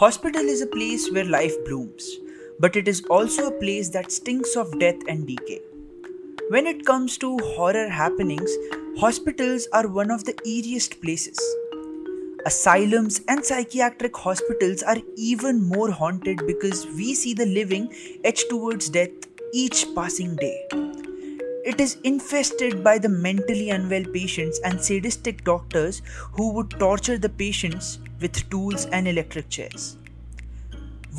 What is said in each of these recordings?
Hospital is a place where life blooms, but it is also a place that stinks of death and decay. When it comes to horror happenings, hospitals are one of the eeriest places. Asylums and psychiatric hospitals are even more haunted because we see the living edge towards death each passing day. It is infested by the mentally unwell patients and sadistic doctors who would torture the patients with tools and electric chairs.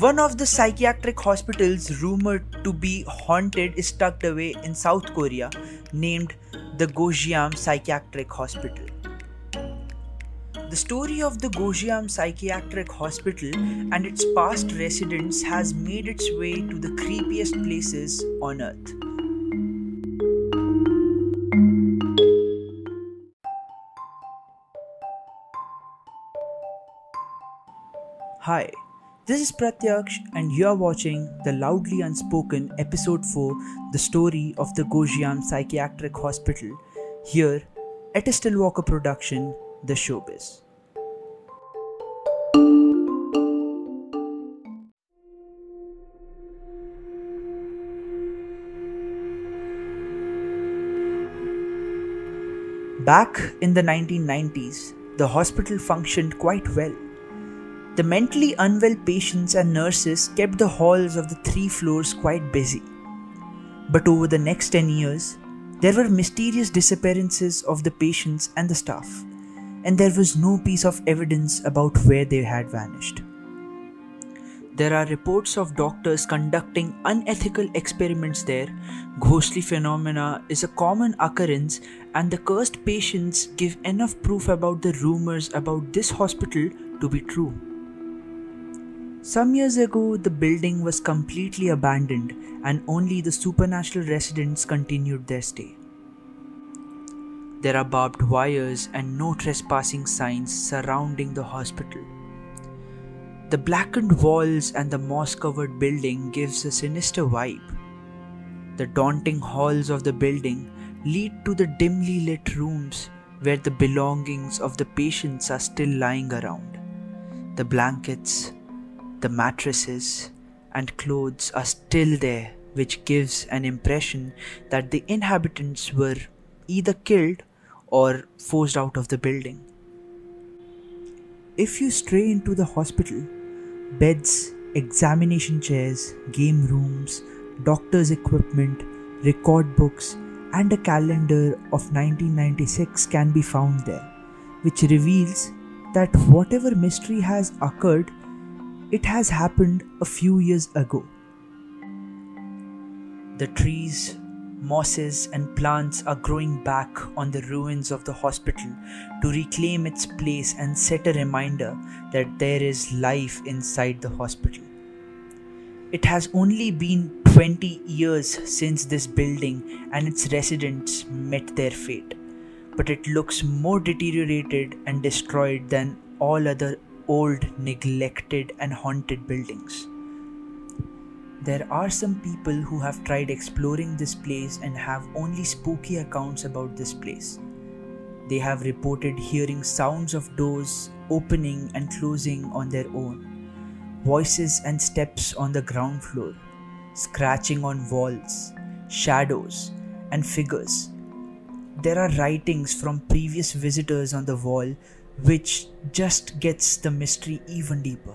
One of the psychiatric hospitals rumored to be haunted is tucked away in South Korea, named the Gojiam Psychiatric Hospital. The story of the Gojiam Psychiatric Hospital and its past residents has made its way to the creepiest places on earth. Hi, this is Pratyaksh, and you are watching the Loudly Unspoken Episode 4 The Story of the Gojiam Psychiatric Hospital, here at a Still Walker production, The Showbiz. Back in the 1990s, the hospital functioned quite well. The mentally unwell patients and nurses kept the halls of the three floors quite busy. But over the next 10 years, there were mysterious disappearances of the patients and the staff, and there was no piece of evidence about where they had vanished. There are reports of doctors conducting unethical experiments there. Ghostly phenomena is a common occurrence, and the cursed patients give enough proof about the rumors about this hospital to be true. Some years ago, the building was completely abandoned, and only the supernatural residents continued their stay. There are barbed wires and no trespassing signs surrounding the hospital. The blackened walls and the moss covered building gives a sinister vibe. The daunting halls of the building lead to the dimly lit rooms where the belongings of the patients are still lying around. The blankets, the mattresses, and clothes are still there, which gives an impression that the inhabitants were either killed or forced out of the building. If you stray into the hospital, beds, examination chairs, game rooms, doctor's equipment, record books, and a calendar of 1996 can be found there, which reveals that whatever mystery has occurred, it has happened a few years ago. The trees, mosses, and plants are growing back on the ruins of the hospital to reclaim its place and set a reminder that there is life inside the hospital. It has only been 20 years since this building and its residents met their fate, but it looks more deteriorated and destroyed than all other old, neglected, and haunted buildings. There are some people who have tried exploring this place and have only spooky accounts about this place. They have reported hearing sounds of doors opening and closing on their own, voices and steps on the ground floor, scratching on walls, shadows, and figures. There are writings from previous visitors on the wall, which just gets the mystery even deeper.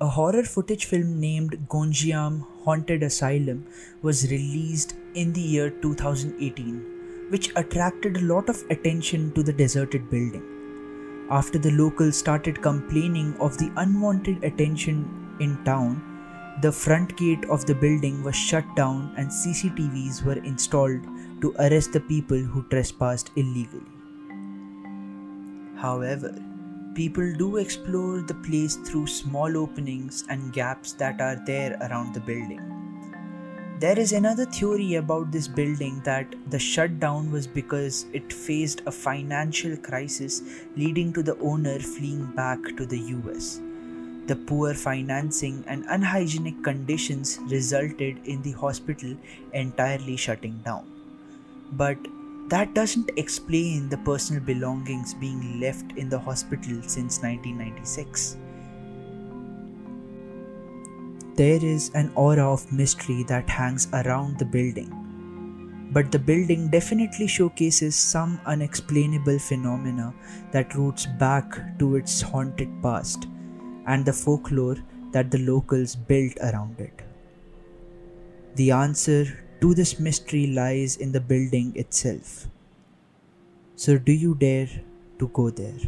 A horror footage film named Gonjiam Haunted Asylum was released in the year 2018, which attracted a lot of attention to the deserted building. After the locals started complaining of the unwanted attention in town, the front gate of the building was shut down and CCTVs were installed to arrest the people who trespassed illegally. However, people do explore the place through small openings and gaps that are there around the building. There is another theory about this building that the shutdown was because it faced a financial crisis leading to the owner fleeing back to the US. The poor financing and unhygienic conditions resulted in the hospital entirely shutting down. But that doesn't explain the personal belongings being left in the hospital since 1996. There is an aura of mystery that hangs around the building, but the building definitely showcases some unexplainable phenomena that roots back to its haunted past and the folklore that the locals built around it. The answer to this mystery lies in the building itself. So, do you dare to go there?